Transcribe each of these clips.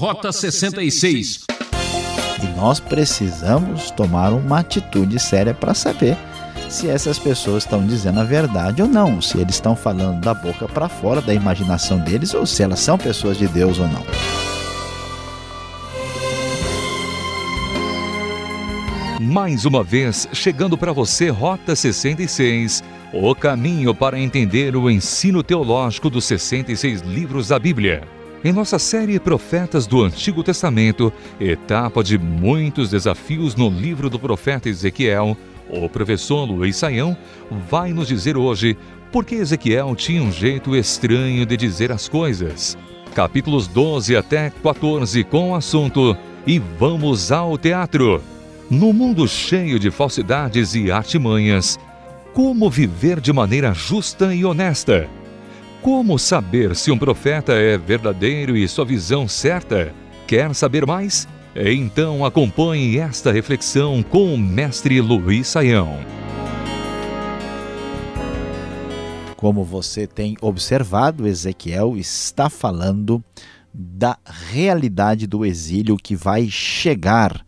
Rota 66. E nós precisamos tomar uma atitude séria para saber se essas pessoas estão dizendo a verdade ou não, se eles estão falando da boca para fora da imaginação deles ou se elas são pessoas de Deus ou não. Mais uma vez, chegando para você, Rota 66, o caminho para entender o ensino teológico dos 66 livros da Bíblia. Em nossa série Profetas do Antigo Testamento, etapa de muitos desafios no livro do profeta Ezequiel, o professor Luiz Saião vai nos dizer hoje por que Ezequiel tinha um jeito estranho de dizer as coisas. Capítulos 12 até 14 com o assunto E vamos ao teatro. No mundo cheio de falsidades e artimanhas, como viver de maneira justa e honesta? Como saber se um profeta é verdadeiro e sua visão certa? Quer saber mais? Então acompanhe esta reflexão com o mestre Luiz Saião. Como você tem observado, Ezequiel está falando da realidade do exílio que vai chegar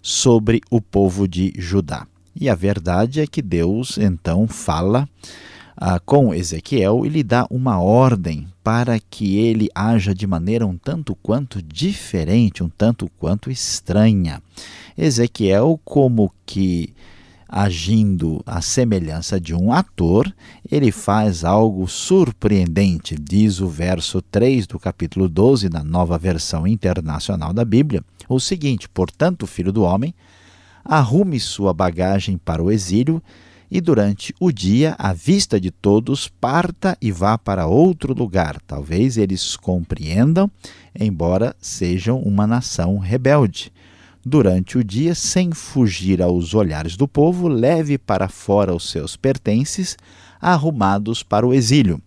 sobre o povo de Judá. E a verdade é que Deus então fala ah, com Ezequiel e lhe dá uma ordem para que ele haja de maneira um tanto quanto diferente, um tanto quanto estranha. Ezequiel, como que agindo à semelhança de um ator, ele faz algo surpreendente, diz o verso 3 do capítulo 12 da nova versão internacional da Bíblia, o seguinte: Portanto, filho do homem, arrume sua bagagem para o exílio e durante o dia, à vista de todos, parta e vá para outro lugar. Talvez eles compreendam, embora sejam uma nação rebelde durante o dia, sem fugir aos olhares do povo, leve para fora os seus pertences, arrumados para o exílio.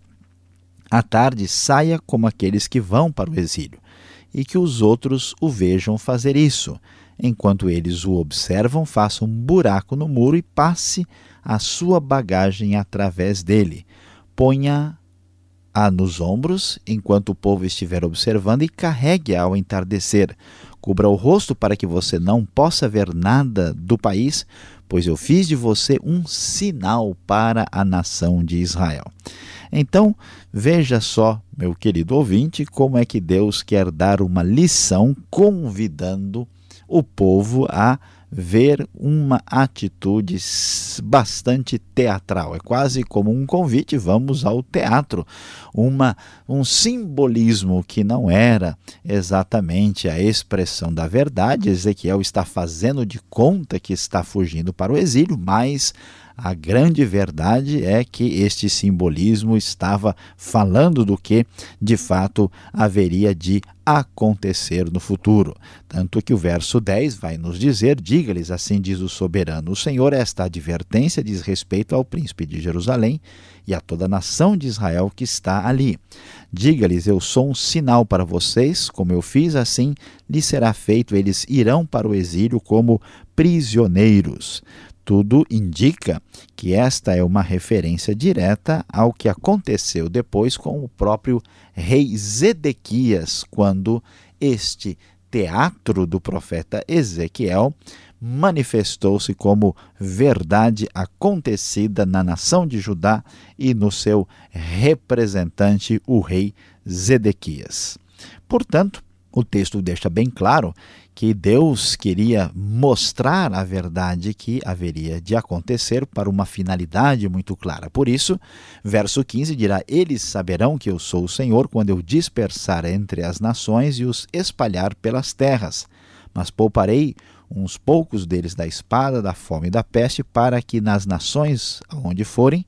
À tarde, saia como aqueles que vão para o exílio, e que os outros o vejam fazer isso. Enquanto eles o observam, faça um buraco no muro e passe a sua bagagem através dele. Ponha a nos ombros enquanto o povo estiver observando e carregue-a ao entardecer. Cubra o rosto para que você não possa ver nada do país, pois eu fiz de você um sinal para a nação de Israel. Então, veja só, meu querido ouvinte, como é que Deus quer dar uma lição convidando o povo a ver uma atitude bastante teatral. É quase como um convite, vamos ao teatro. Uma, um simbolismo que não era exatamente a expressão da verdade. Ezequiel está fazendo de conta que está fugindo para o exílio, mas a grande verdade é que este simbolismo estava falando do que de fato haveria de acontecer no futuro. Tanto que o verso 10 vai nos dizer: Diga-lhes, assim diz o soberano, o Senhor, esta advertência diz respeito ao príncipe de Jerusalém e a toda a nação de Israel que está ali. Diga-lhes: Eu sou um sinal para vocês, como eu fiz, assim lhes será feito. Eles irão para o exílio como prisioneiros. Tudo indica que esta é uma referência direta ao que aconteceu depois com o próprio rei Zedequias, quando este teatro do profeta Ezequiel manifestou-se como verdade acontecida na nação de Judá e no seu representante, o rei Zedequias. Portanto, o texto deixa bem claro que Deus queria mostrar a verdade que haveria de acontecer para uma finalidade muito clara. Por isso, verso 15 dirá: Eles saberão que eu sou o Senhor quando eu dispersar entre as nações e os espalhar pelas terras. Mas pouparei uns poucos deles da espada, da fome e da peste, para que nas nações aonde forem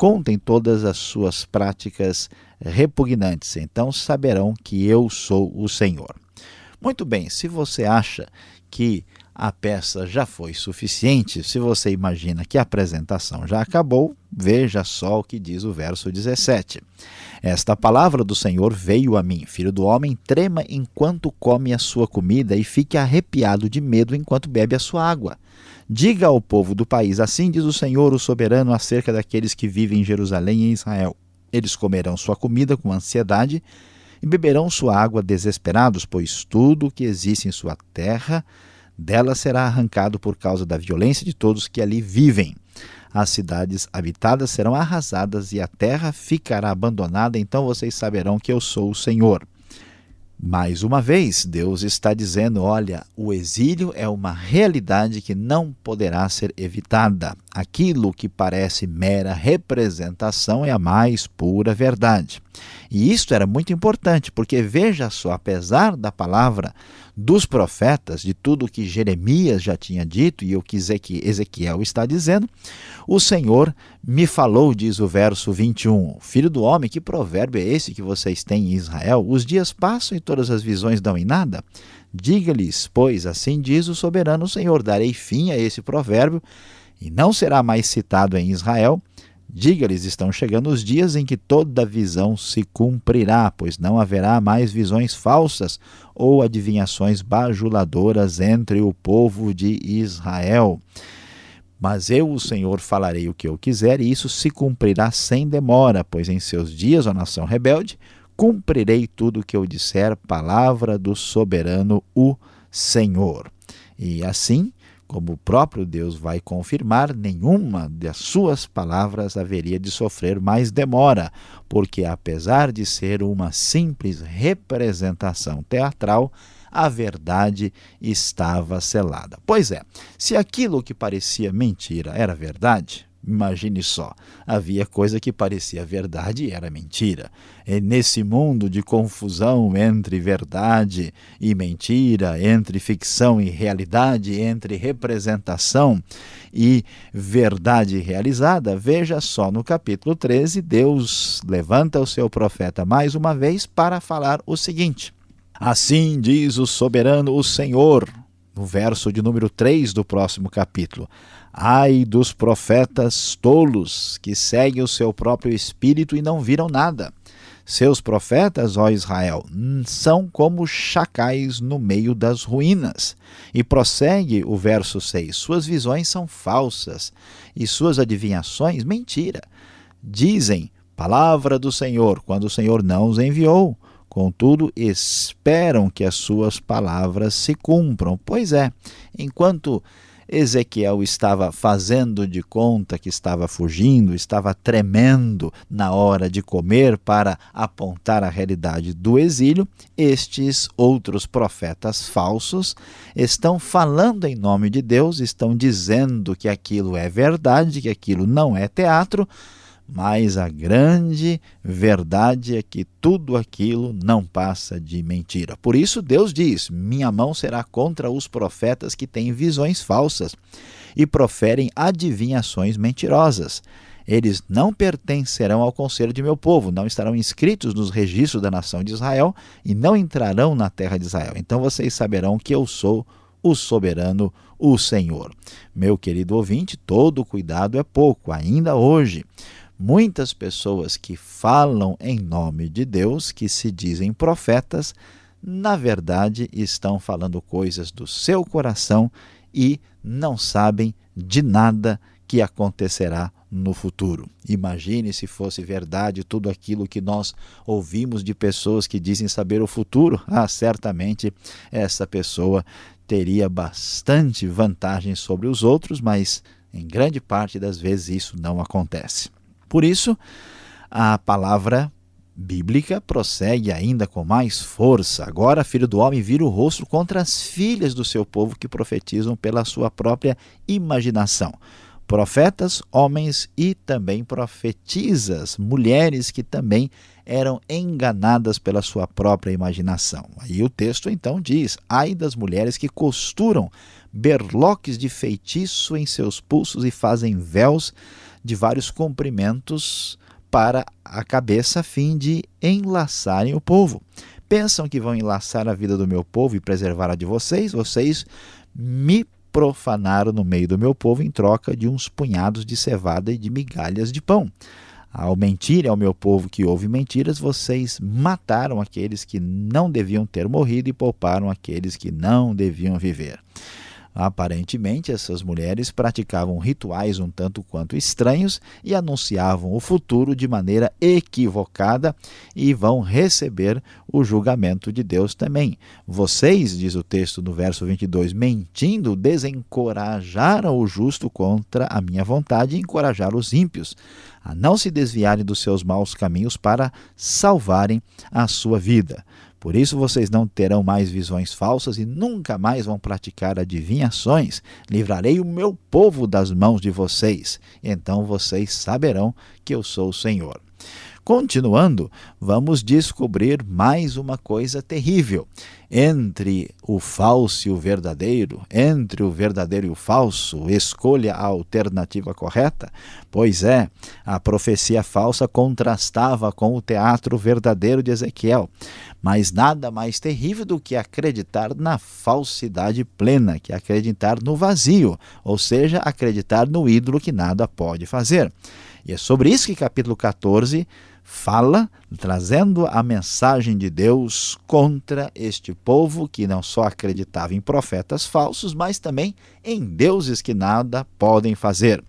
contem todas as suas práticas repugnantes. Então saberão que eu sou o Senhor. Muito bem, se você acha que a peça já foi suficiente, se você imagina que a apresentação já acabou, veja só o que diz o verso 17. Esta palavra do Senhor veio a mim, filho do homem, trema enquanto come a sua comida e fique arrepiado de medo enquanto bebe a sua água. Diga ao povo do país: Assim diz o Senhor, o soberano, acerca daqueles que vivem em Jerusalém e em Israel. Eles comerão sua comida com ansiedade e beberão sua água desesperados, pois tudo o que existe em sua terra dela será arrancado por causa da violência de todos que ali vivem. As cidades habitadas serão arrasadas e a terra ficará abandonada, então vocês saberão que eu sou o Senhor. Mais uma vez, Deus está dizendo: olha, o exílio é uma realidade que não poderá ser evitada. Aquilo que parece mera representação é a mais pura verdade. E isto era muito importante, porque veja só, apesar da palavra dos profetas, de tudo que Jeremias já tinha dito e o que Ezequiel está dizendo, o Senhor me falou, diz o verso 21, Filho do homem, que provérbio é esse que vocês têm em Israel? Os dias passam e todas as visões dão em nada? Diga-lhes, pois assim diz o soberano Senhor, darei fim a esse provérbio e não será mais citado em Israel, Diga-lhes: estão chegando os dias em que toda visão se cumprirá, pois não haverá mais visões falsas ou adivinhações bajuladoras entre o povo de Israel. Mas eu, o Senhor, falarei o que eu quiser, e isso se cumprirá sem demora, pois em seus dias, ó nação rebelde, cumprirei tudo o que eu disser, palavra do soberano, o Senhor. E assim como o próprio Deus vai confirmar, nenhuma das suas palavras haveria de sofrer mais demora, porque apesar de ser uma simples representação teatral, a verdade estava selada. Pois é, se aquilo que parecia mentira era verdade, Imagine só, havia coisa que parecia verdade e era mentira. E nesse mundo de confusão entre verdade e mentira, entre ficção e realidade, entre representação e verdade realizada, veja só no capítulo 13, Deus levanta o seu profeta mais uma vez para falar o seguinte: Assim diz o soberano, o Senhor, no verso de número 3 do próximo capítulo. Ai dos profetas tolos que seguem o seu próprio espírito e não viram nada. Seus profetas, ó Israel, são como chacais no meio das ruínas. E prossegue o verso 6: Suas visões são falsas e suas adivinhações mentira. Dizem, palavra do Senhor, quando o Senhor não os enviou. Contudo, esperam que as suas palavras se cumpram. Pois é, enquanto Ezequiel estava fazendo de conta que estava fugindo, estava tremendo na hora de comer para apontar a realidade do exílio. Estes outros profetas falsos estão falando em nome de Deus, estão dizendo que aquilo é verdade, que aquilo não é teatro mas a grande verdade é que tudo aquilo não passa de mentira. Por isso, Deus diz: Minha mão será contra os profetas que têm visões falsas e proferem adivinhações mentirosas. Eles não pertencerão ao conselho de meu povo, não estarão inscritos nos registros da nação de Israel e não entrarão na terra de Israel. Então vocês saberão que eu sou o soberano, o Senhor. Meu querido ouvinte, todo cuidado é pouco, ainda hoje muitas pessoas que falam em nome de Deus, que se dizem profetas, na verdade estão falando coisas do seu coração e não sabem de nada que acontecerá no futuro. Imagine se fosse verdade tudo aquilo que nós ouvimos de pessoas que dizem saber o futuro. Ah, certamente essa pessoa teria bastante vantagem sobre os outros, mas em grande parte das vezes isso não acontece. Por isso, a palavra bíblica prossegue ainda com mais força. Agora, filho do homem, vira o rosto contra as filhas do seu povo que profetizam pela sua própria imaginação. Profetas, homens e também profetizas, mulheres que também eram enganadas pela sua própria imaginação. Aí o texto então diz: Ai das mulheres que costuram berloques de feitiço em seus pulsos e fazem véus de vários comprimentos para a cabeça a fim de enlaçarem o povo. Pensam que vão enlaçar a vida do meu povo e preservar a de vocês? Vocês me profanaram no meio do meu povo em troca de uns punhados de cevada e de migalhas de pão. Ao mentir ao meu povo que houve mentiras, vocês mataram aqueles que não deviam ter morrido e pouparam aqueles que não deviam viver. Aparentemente, essas mulheres praticavam rituais um tanto quanto estranhos e anunciavam o futuro de maneira equivocada e vão receber o julgamento de Deus também. Vocês, diz o texto no verso 22, mentindo, desencorajaram o justo contra a minha vontade e encorajaram os ímpios a não se desviarem dos seus maus caminhos para salvarem a sua vida. Por isso vocês não terão mais visões falsas e nunca mais vão praticar adivinhações. Livrarei o meu povo das mãos de vocês. Então vocês saberão que eu sou o Senhor. Continuando, vamos descobrir mais uma coisa terrível. Entre o falso e o verdadeiro, entre o verdadeiro e o falso, escolha a alternativa correta. Pois é, a profecia falsa contrastava com o teatro verdadeiro de Ezequiel. Mas nada mais terrível do que acreditar na falsidade plena, que é acreditar no vazio, ou seja, acreditar no ídolo que nada pode fazer. E é sobre isso que capítulo 14 fala, trazendo a mensagem de Deus contra este povo que não só acreditava em profetas falsos, mas também em deuses que nada podem fazer.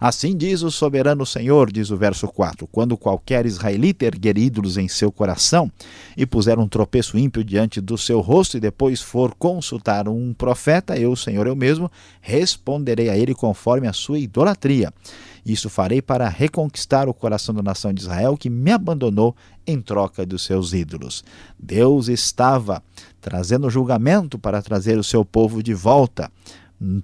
Assim diz o soberano Senhor, diz o verso 4: Quando qualquer israelita erguer ídolos em seu coração e puser um tropeço ímpio diante do seu rosto e depois for consultar um profeta, eu, Senhor, eu mesmo, responderei a ele conforme a sua idolatria. Isso farei para reconquistar o coração da nação de Israel que me abandonou em troca dos seus ídolos. Deus estava trazendo julgamento para trazer o seu povo de volta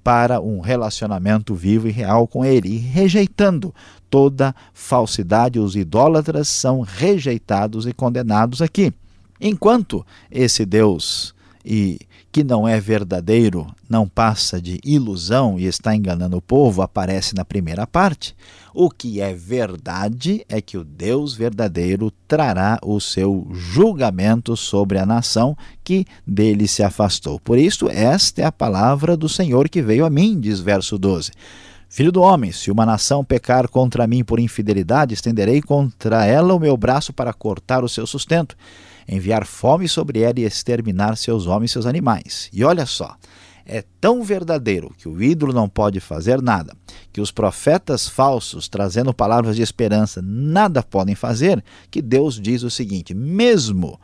para um relacionamento vivo e real com ele, e rejeitando toda falsidade, os idólatras são rejeitados e condenados aqui. Enquanto esse Deus e que não é verdadeiro, não passa de ilusão e está enganando o povo, aparece na primeira parte. O que é verdade é que o Deus verdadeiro trará o seu julgamento sobre a nação que dele se afastou. Por isso, esta é a palavra do Senhor que veio a mim, diz verso 12. Filho do homem, se uma nação pecar contra mim por infidelidade, estenderei contra ela o meu braço para cortar o seu sustento enviar fome sobre ela e exterminar seus homens e seus animais. E olha só, é tão verdadeiro que o ídolo não pode fazer nada, que os profetas falsos, trazendo palavras de esperança, nada podem fazer, que Deus diz o seguinte: mesmo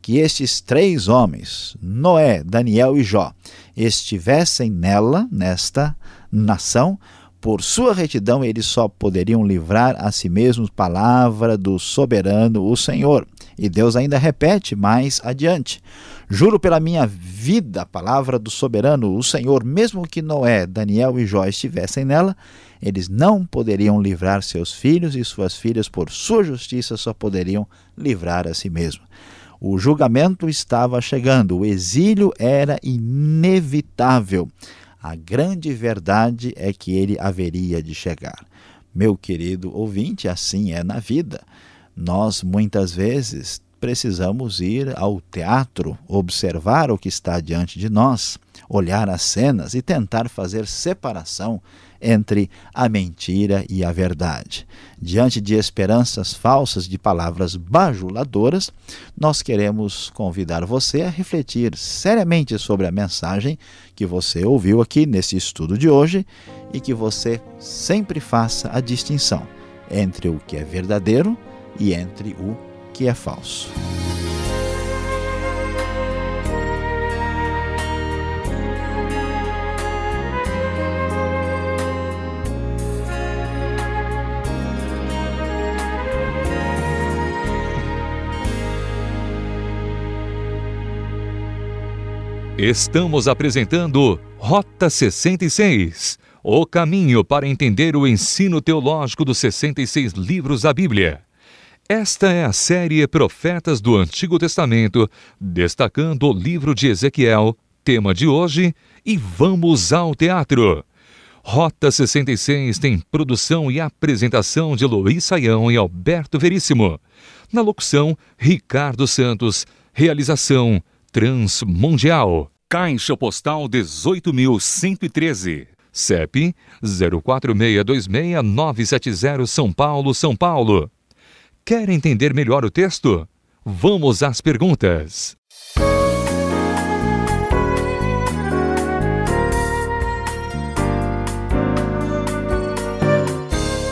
que estes três homens, Noé, Daniel e Jó, estivessem nela, nesta nação, por sua retidão eles só poderiam livrar a si mesmos palavra do soberano, o Senhor. E Deus ainda repete mais adiante: Juro pela minha vida, a palavra do soberano, o Senhor, mesmo que Noé, Daniel e Jó estivessem nela, eles não poderiam livrar seus filhos e suas filhas por sua justiça, só poderiam livrar a si mesmo. O julgamento estava chegando, o exílio era inevitável. A grande verdade é que ele haveria de chegar. Meu querido ouvinte, assim é na vida. Nós muitas vezes precisamos ir ao teatro, observar o que está diante de nós, olhar as cenas e tentar fazer separação entre a mentira e a verdade. Diante de esperanças falsas, de palavras bajuladoras, nós queremos convidar você a refletir seriamente sobre a mensagem que você ouviu aqui nesse estudo de hoje e que você sempre faça a distinção entre o que é verdadeiro e entre o que é falso. Estamos apresentando Rota 66 o caminho para entender o ensino teológico dos 66 livros da Bíblia. Esta é a série Profetas do Antigo Testamento, destacando o livro de Ezequiel, tema de hoje, e vamos ao teatro. Rota 66 tem produção e apresentação de Luiz Saião e Alberto Veríssimo. Na locução, Ricardo Santos. Realização Transmundial. Caixa Postal 18.113. CEP 04626970 São Paulo, São Paulo. Quer entender melhor o texto? Vamos às perguntas.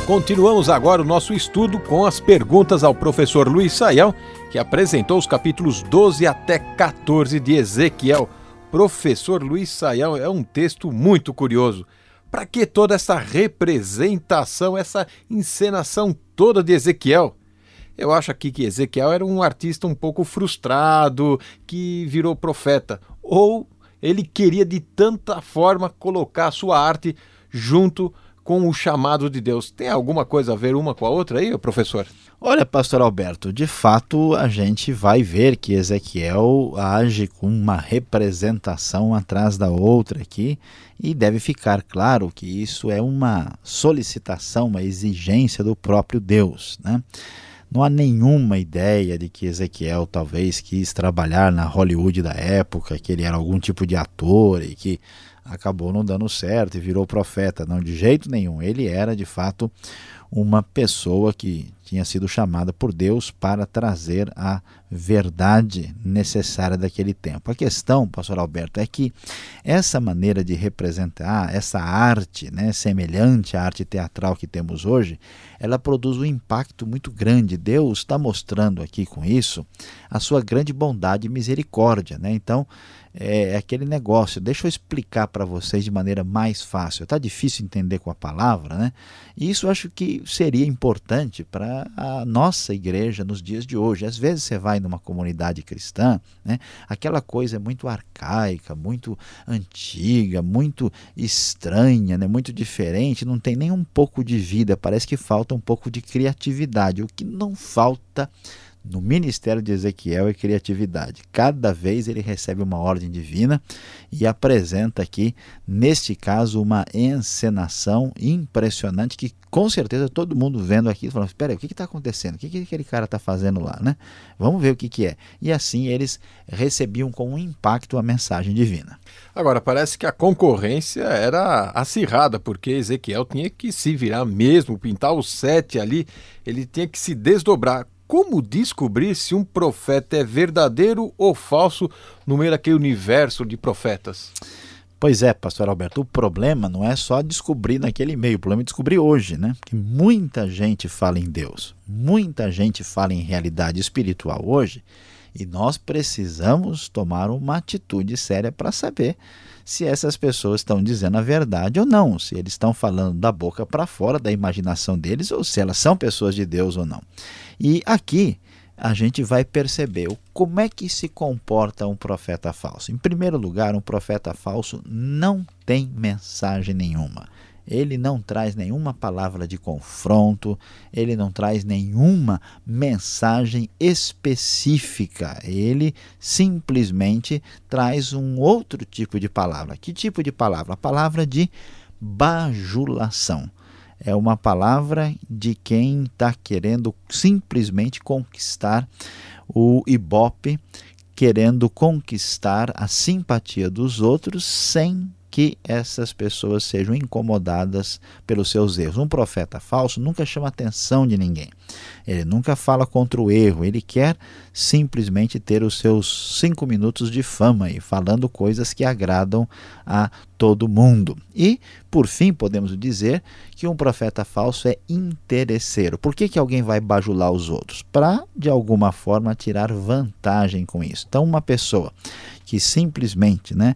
Continuamos agora o nosso estudo com as perguntas ao professor Luiz Saião, que apresentou os capítulos 12 até 14 de Ezequiel. Professor Luiz Saião, é um texto muito curioso. Para que toda essa representação, essa encenação toda de Ezequiel? Eu acho aqui que Ezequiel era um artista um pouco frustrado, que virou profeta. Ou ele queria de tanta forma colocar a sua arte junto com o chamado de Deus. Tem alguma coisa a ver uma com a outra aí, professor? Olha, pastor Alberto, de fato a gente vai ver que Ezequiel age com uma representação atrás da outra aqui e deve ficar claro que isso é uma solicitação, uma exigência do próprio Deus, né? Não há nenhuma ideia de que Ezequiel talvez quis trabalhar na Hollywood da época, que ele era algum tipo de ator e que acabou não dando certo e virou profeta. Não, de jeito nenhum. Ele era, de fato, uma pessoa que tinha sido chamada por Deus para trazer a verdade necessária daquele tempo. A questão, pastor Alberto, é que essa maneira de representar, essa arte, né, semelhante à arte teatral que temos hoje, ela produz um impacto muito grande. Deus está mostrando aqui com isso a sua grande bondade e misericórdia. Né? Então, é, é aquele negócio. Deixa eu explicar para vocês de maneira mais fácil. Está difícil entender com a palavra, né? E isso eu acho que seria importante para a nossa igreja nos dias de hoje. Às vezes você vai numa comunidade cristã, né? Aquela coisa é muito arcaica, muito antiga, muito estranha, né? Muito diferente. Não tem nem um pouco de vida. Parece que falta um pouco de criatividade. O que não falta no ministério de Ezequiel é criatividade. Cada vez ele recebe uma ordem divina e apresenta aqui, neste caso, uma encenação impressionante que com certeza todo mundo vendo aqui falando: espera aí, o que está acontecendo? O que, que aquele cara está fazendo lá? Né? Vamos ver o que, que é. E assim eles recebiam com impacto a mensagem divina. Agora, parece que a concorrência era acirrada, porque Ezequiel tinha que se virar mesmo, pintar o sete ali, ele tinha que se desdobrar como descobrir se um profeta é verdadeiro ou falso no meio daquele universo de profetas? Pois é, pastor Alberto, o problema não é só descobrir naquele meio, o problema é descobrir hoje, né? Porque muita gente fala em Deus, muita gente fala em realidade espiritual hoje, e nós precisamos tomar uma atitude séria para saber se essas pessoas estão dizendo a verdade ou não, se eles estão falando da boca para fora, da imaginação deles, ou se elas são pessoas de Deus ou não. E aqui a gente vai perceber como é que se comporta um profeta falso. Em primeiro lugar, um profeta falso não tem mensagem nenhuma ele não traz nenhuma palavra de confronto, ele não traz nenhuma mensagem específica, ele simplesmente traz um outro tipo de palavra. Que tipo de palavra? A palavra de bajulação. É uma palavra de quem está querendo simplesmente conquistar o ibope, querendo conquistar a simpatia dos outros sem que essas pessoas sejam incomodadas pelos seus erros. Um profeta falso nunca chama atenção de ninguém. Ele nunca fala contra o erro. Ele quer simplesmente ter os seus cinco minutos de fama e falando coisas que agradam a todo mundo. E, por fim, podemos dizer que um profeta falso é interesseiro. Por que, que alguém vai bajular os outros? Para, de alguma forma, tirar vantagem com isso. Então, uma pessoa que simplesmente né,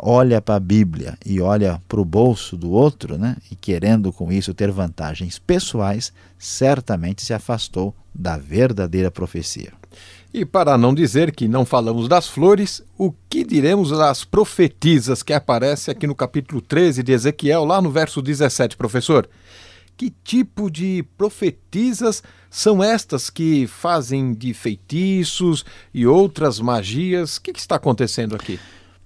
olha para a Bíblia e olha para o bolso do outro, né, e querendo com isso ter vantagens pessoais, certamente se afastou da verdadeira profecia. E para não dizer que não falamos das flores, o que diremos das profetisas que aparece aqui no capítulo 13 de Ezequiel, lá no verso 17, professor? Que tipo de profetisas são estas que fazem de feitiços e outras magias? O que, que está acontecendo aqui?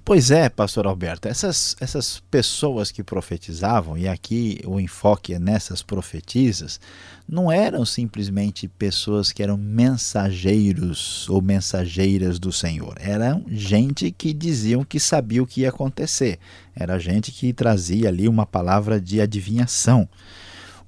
Pois é, pastor Alberto, essas, essas pessoas que profetizavam, e aqui o enfoque é nessas profetisas, não eram simplesmente pessoas que eram mensageiros ou mensageiras do Senhor. Eram gente que diziam que sabia o que ia acontecer. Era gente que trazia ali uma palavra de adivinhação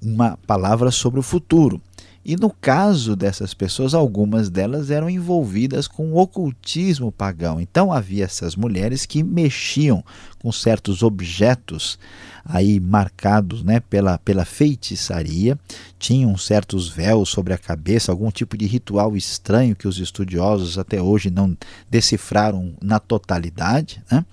uma palavra sobre o futuro. E no caso dessas pessoas, algumas delas eram envolvidas com o ocultismo pagão. Então havia essas mulheres que mexiam com certos objetos aí marcados né, pela, pela feitiçaria, tinham certos véus sobre a cabeça, algum tipo de ritual estranho que os estudiosos até hoje não decifraram na totalidade. Né?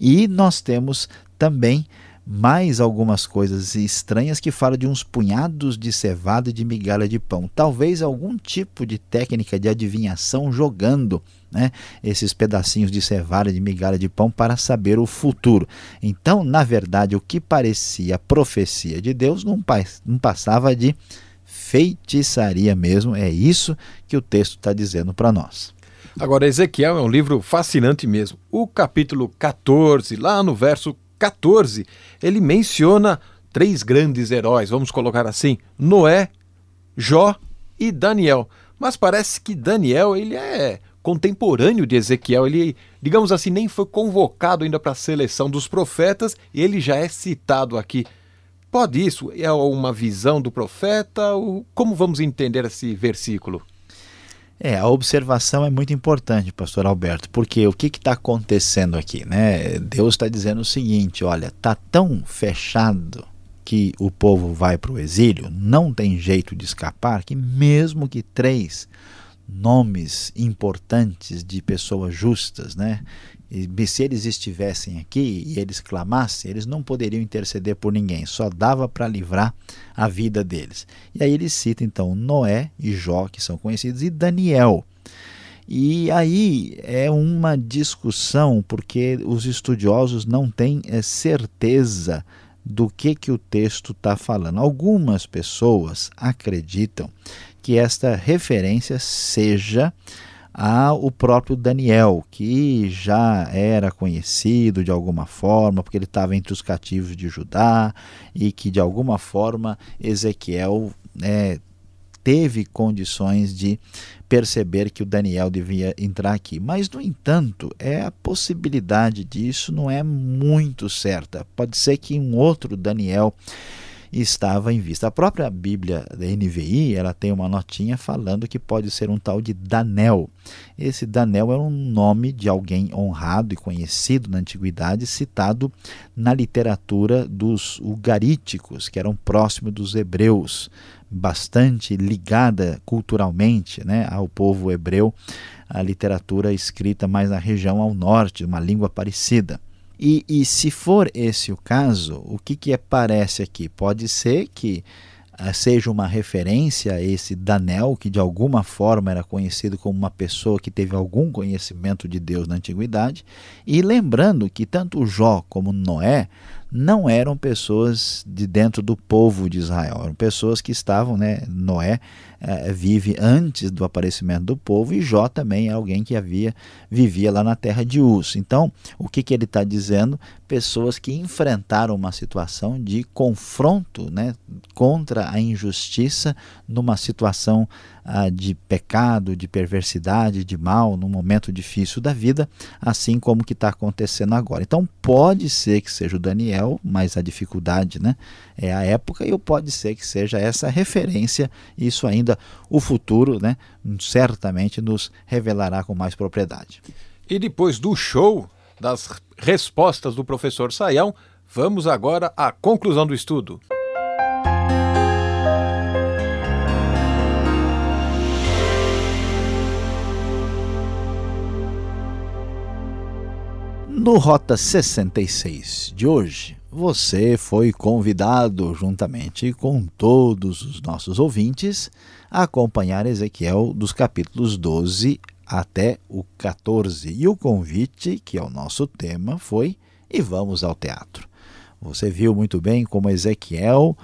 E nós temos também mais algumas coisas estranhas que falam de uns punhados de cevada e de migalha de pão. Talvez algum tipo de técnica de adivinhação jogando né, esses pedacinhos de cevada e de migalha de pão para saber o futuro. Então, na verdade, o que parecia profecia de Deus não, não passava de feitiçaria mesmo. É isso que o texto está dizendo para nós. Agora, Ezequiel é um livro fascinante mesmo. O capítulo 14, lá no verso 14, ele menciona três grandes heróis, vamos colocar assim: Noé, Jó e Daniel. Mas parece que Daniel ele é contemporâneo de Ezequiel, ele, digamos assim, nem foi convocado ainda para a seleção dos profetas e ele já é citado aqui. Pode isso? É uma visão do profeta? Como vamos entender esse versículo? É, a observação é muito importante, pastor Alberto, porque o que está acontecendo aqui? Né? Deus está dizendo o seguinte: olha, está tão fechado que o povo vai para o exílio, não tem jeito de escapar, que mesmo que três nomes importantes de pessoas justas, né? E se eles estivessem aqui e eles clamassem, eles não poderiam interceder por ninguém, só dava para livrar a vida deles. E aí ele cita então Noé e Jó, que são conhecidos, e Daniel. E aí é uma discussão, porque os estudiosos não têm é, certeza do que, que o texto está falando. Algumas pessoas acreditam que esta referência seja ao próprio Daniel, que já era conhecido de alguma forma, porque ele estava entre os cativos de Judá, e que de alguma forma Ezequiel é, teve condições de perceber que o Daniel devia entrar aqui. Mas, no entanto, é a possibilidade disso não é muito certa. Pode ser que um outro Daniel estava em vista. A própria Bíblia da NVI ela tem uma notinha falando que pode ser um tal de Danel. Esse Danel é um nome de alguém honrado e conhecido na antiguidade, citado na literatura dos ugaríticos, que eram próximos dos hebreus, bastante ligada culturalmente né, ao povo hebreu, a literatura escrita mais na região ao norte, uma língua parecida. E, e se for esse o caso, o que, que aparece aqui? Pode ser que uh, seja uma referência a esse Daniel, que de alguma forma era conhecido como uma pessoa que teve algum conhecimento de Deus na antiguidade, e lembrando que tanto Jó como Noé não eram pessoas de dentro do povo de Israel, eram pessoas que estavam, né, Noé é, vive antes do aparecimento do povo e Jó também é alguém que havia vivia lá na terra de Uz. Então, o que, que ele está dizendo? Pessoas que enfrentaram uma situação de confronto né, contra a injustiça numa situação ah, de pecado, de perversidade, de mal, num momento difícil da vida, assim como que está acontecendo agora. Então, pode ser que seja o Daniel, mas a dificuldade né, é a época, e pode ser que seja essa referência, isso ainda o futuro né, certamente nos revelará com mais propriedade. E depois do show, das respostas do professor Saião, vamos agora à conclusão do estudo. No Rota 66 de hoje, você foi convidado, juntamente com todos os nossos ouvintes, a acompanhar Ezequiel dos capítulos 12 até o 14. E o convite, que é o nosso tema, foi: e vamos ao teatro. Você viu muito bem como Ezequiel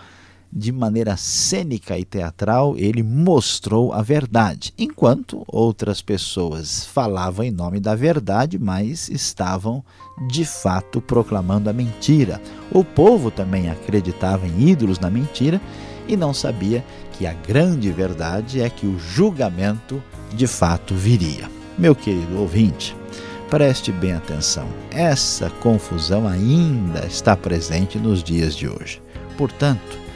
de maneira cênica e teatral, ele mostrou a verdade, enquanto outras pessoas falavam em nome da verdade, mas estavam de fato proclamando a mentira. O povo também acreditava em ídolos na mentira e não sabia que a grande verdade é que o julgamento de fato viria. Meu querido ouvinte, preste bem atenção. Essa confusão ainda está presente nos dias de hoje. Portanto,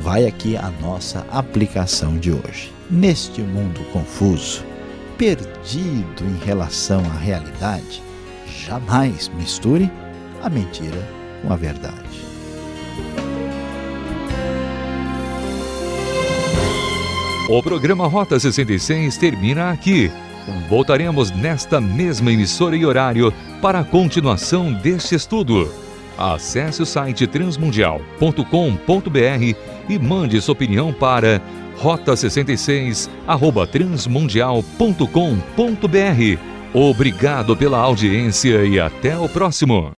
vai aqui a nossa aplicação de hoje. Neste mundo confuso, perdido em relação à realidade, jamais misture a mentira com a verdade. O programa Rota 66 termina aqui. Voltaremos nesta mesma emissora e horário para a continuação deste estudo. Acesse o site transmundial.com.br e mande sua opinião para rota66@transmundial.com.br. Obrigado pela audiência e até o próximo.